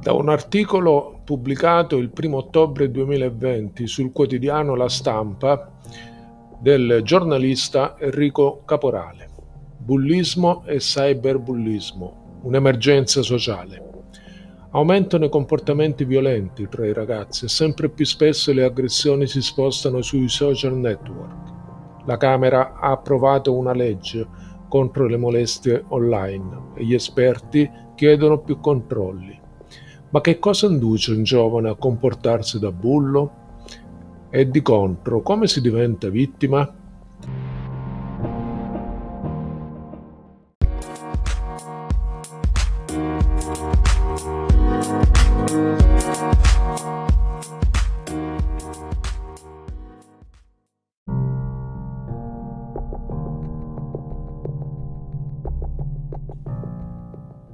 Da un articolo pubblicato il 1 ottobre 2020 sul quotidiano La Stampa del giornalista Enrico Caporale. Bullismo e cyberbullismo, un'emergenza sociale. Aumentano i comportamenti violenti tra i ragazzi e sempre più spesso le aggressioni si spostano sui social network. La Camera ha approvato una legge contro le molestie online e gli esperti chiedono più controlli. Ma che cosa induce un giovane a comportarsi da bullo? E di contro, come si diventa vittima?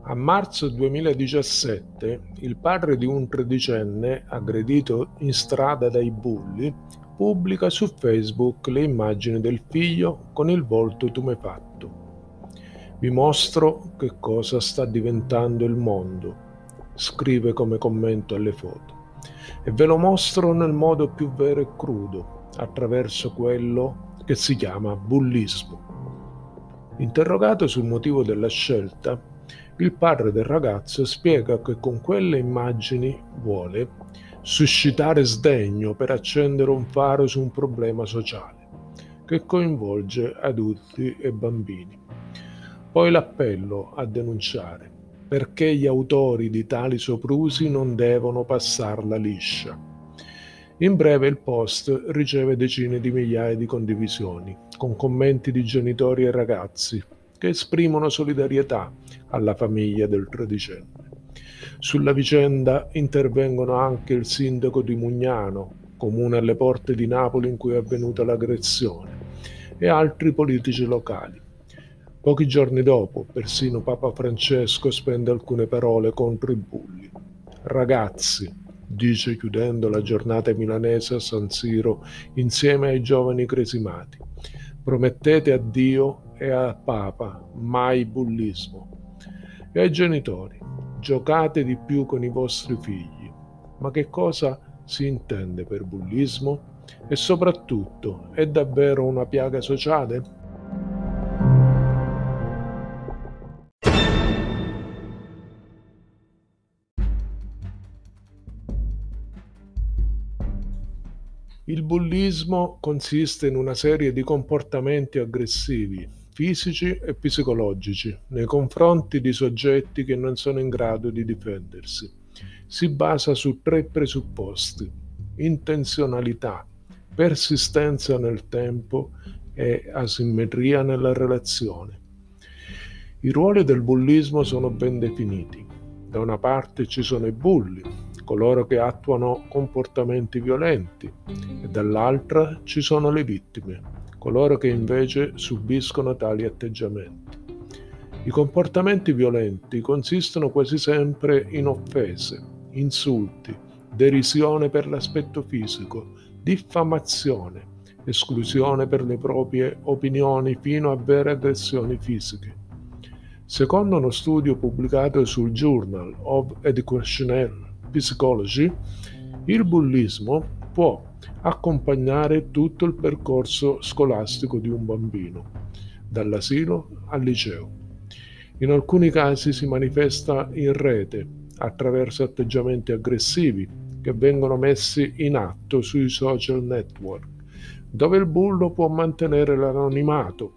A marzo 2017 il padre di un tredicenne aggredito in strada dai bulli pubblica su Facebook le immagini del figlio con il volto tumefatto. Vi mostro che cosa sta diventando il mondo, scrive come commento alle foto, e ve lo mostro nel modo più vero e crudo, attraverso quello che si chiama bullismo. Interrogato sul motivo della scelta, il padre del ragazzo spiega che con quelle immagini vuole suscitare sdegno per accendere un faro su un problema sociale che coinvolge adulti e bambini. Poi l'appello a denunciare perché gli autori di tali soprusi non devono passarla liscia. In breve il post riceve decine di migliaia di condivisioni, con commenti di genitori e ragazzi, che esprimono solidarietà alla famiglia del tredicenne. Sulla vicenda intervengono anche il sindaco di Mugnano, comune alle porte di Napoli in cui è avvenuta l'aggressione, e altri politici locali. Pochi giorni dopo, persino Papa Francesco spende alcune parole contro i bulli. Ragazzi, dice chiudendo la giornata milanese a San Siro insieme ai giovani cresimati, promettete a Dio e al Papa, mai bullismo. E ai genitori, giocate di più con i vostri figli. Ma che cosa si intende per bullismo? E soprattutto, è davvero una piaga sociale? Il bullismo consiste in una serie di comportamenti aggressivi, fisici e psicologici nei confronti di soggetti che non sono in grado di difendersi. Si basa su tre presupposti: intenzionalità, persistenza nel tempo e asimmetria nella relazione. I ruoli del bullismo sono ben definiti. Da una parte ci sono i bulli, coloro che attuano comportamenti violenti, e dall'altra ci sono le vittime, coloro che invece subiscono tali atteggiamenti. I comportamenti violenti consistono quasi sempre in offese, insulti, derisione per l'aspetto fisico, diffamazione, esclusione per le proprie opinioni fino a vere aggressioni fisiche. Secondo uno studio pubblicato sul Journal of Educational Psychology, il bullismo può accompagnare tutto il percorso scolastico di un bambino, dall'asilo al liceo. In alcuni casi si manifesta in rete attraverso atteggiamenti aggressivi che vengono messi in atto sui social network, dove il bullo può mantenere l'anonimato,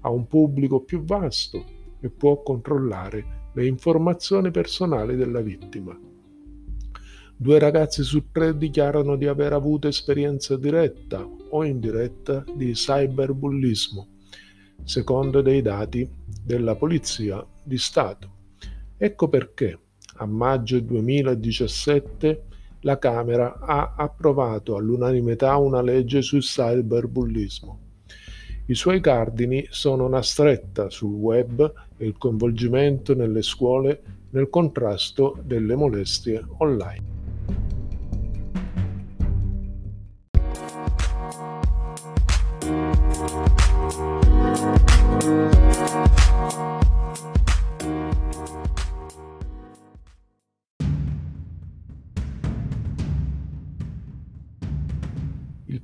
ha un pubblico più vasto e può controllare le informazioni personali della vittima. Due ragazzi su tre dichiarano di aver avuto esperienza diretta o indiretta di cyberbullismo, secondo dei dati della Polizia di Stato. Ecco perché a maggio 2017 la Camera ha approvato all'unanimità una legge sul cyberbullismo. I suoi cardini sono una stretta sul web e il coinvolgimento nelle scuole nel contrasto delle molestie online.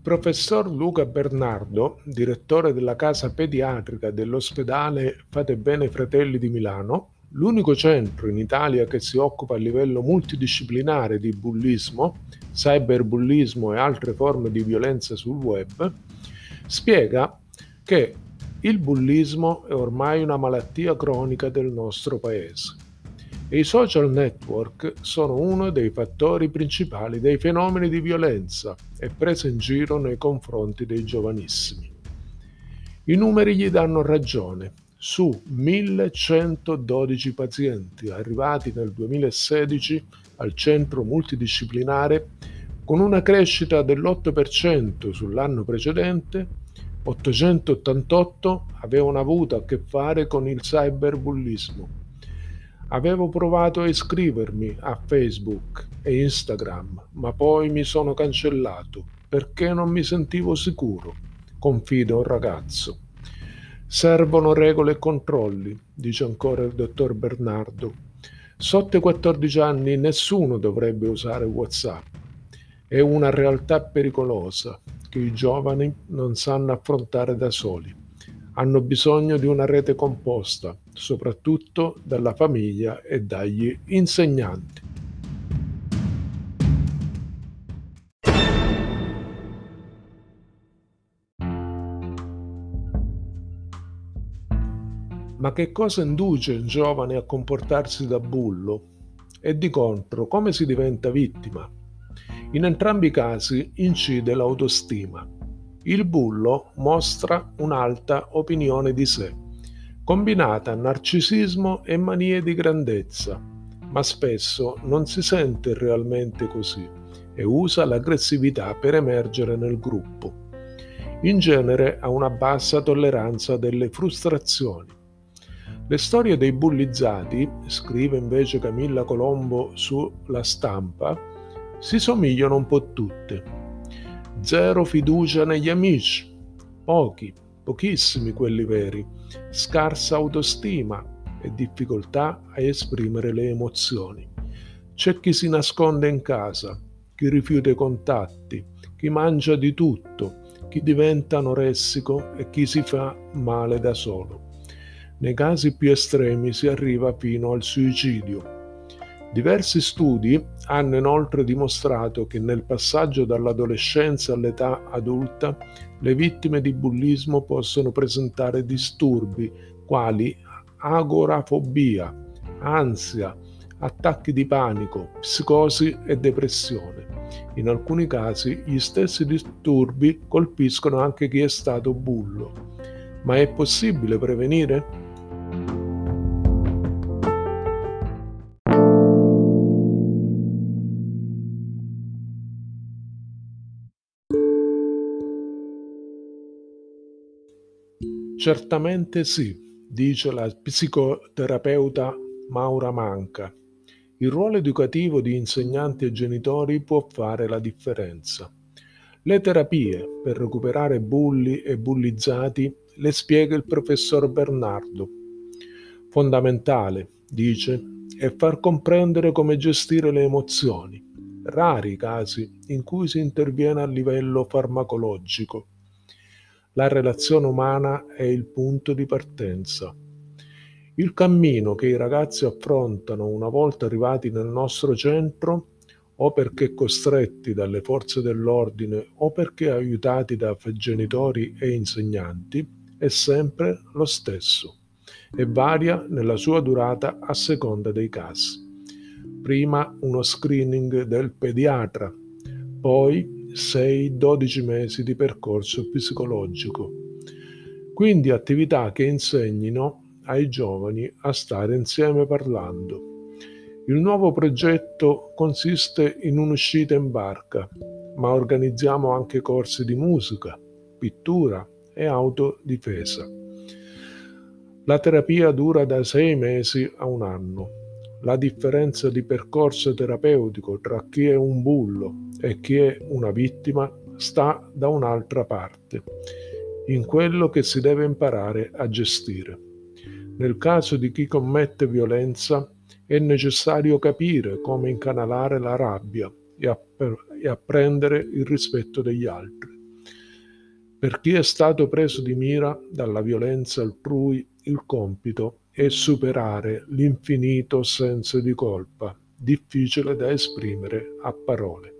Professor Luca Bernardo, direttore della casa pediatrica dell'ospedale Fate Bene Fratelli di Milano, l'unico centro in Italia che si occupa a livello multidisciplinare di bullismo, cyberbullismo e altre forme di violenza sul web, spiega che il bullismo è ormai una malattia cronica del nostro paese e i social network sono uno dei fattori principali dei fenomeni di violenza e presa in giro nei confronti dei giovanissimi. I numeri gli danno ragione. Su 1112 pazienti arrivati nel 2016 al centro multidisciplinare, con una crescita dell'8% sull'anno precedente, 888 avevano avuto a che fare con il cyberbullismo Avevo provato a iscrivermi a Facebook e Instagram, ma poi mi sono cancellato perché non mi sentivo sicuro, confida un ragazzo. Servono regole e controlli, dice ancora il dottor Bernardo. Sotto i 14 anni nessuno dovrebbe usare WhatsApp. È una realtà pericolosa che i giovani non sanno affrontare da soli hanno bisogno di una rete composta, soprattutto dalla famiglia e dagli insegnanti. Ma che cosa induce il giovane a comportarsi da bullo? E di contro, come si diventa vittima? In entrambi i casi incide l'autostima. Il bullo mostra un'alta opinione di sé, combinata a narcisismo e manie di grandezza, ma spesso non si sente realmente così e usa l'aggressività per emergere nel gruppo. In genere ha una bassa tolleranza delle frustrazioni. Le storie dei bullizzati, scrive invece Camilla Colombo sulla stampa, si somigliano un po' tutte Zero fiducia negli amici, pochi, pochissimi quelli veri, scarsa autostima e difficoltà a esprimere le emozioni. C'è chi si nasconde in casa, chi rifiuta i contatti, chi mangia di tutto, chi diventa anoressico e chi si fa male da solo. Nei casi più estremi si arriva fino al suicidio Diversi studi hanno inoltre dimostrato che nel passaggio dall'adolescenza all'età adulta le vittime di bullismo possono presentare disturbi quali agorafobia, ansia, attacchi di panico, psicosi e depressione. In alcuni casi gli stessi disturbi colpiscono anche chi è stato bullo. Ma è possibile prevenire? Certamente sì, dice la psicoterapeuta Maura Manca. Il ruolo educativo di insegnanti e genitori può fare la differenza. Le terapie per recuperare bulli e bullizzati le spiega il professor Bernardo. Fondamentale, dice, è far comprendere come gestire le emozioni. Rari i casi in cui si interviene a livello farmacologico la relazione umana è il punto di partenza. Il cammino che i ragazzi affrontano una volta arrivati nel nostro centro, o perché costretti dalle forze dell'ordine o perché aiutati da genitori e insegnanti, è sempre lo stesso e varia nella sua durata a seconda dei casi. Prima uno screening del pediatra, poi 6-12 mesi di percorso psicologico. Quindi attività che insegnino ai giovani a stare insieme parlando. Il nuovo progetto consiste in un'uscita in barca, ma organizziamo anche corsi di musica, pittura e autodifesa. La terapia dura da sei mesi a un anno. La differenza di percorso terapeutico tra chi è un bullo e chi è una vittima sta da un'altra parte, in quello che si deve imparare a gestire. Nel caso di chi commette violenza è necessario capire come incanalare la rabbia e, app- e apprendere il rispetto degli altri. Per chi è stato preso di mira dalla violenza altrui, il compito è superare l'infinito senso di colpa, difficile da esprimere a parole.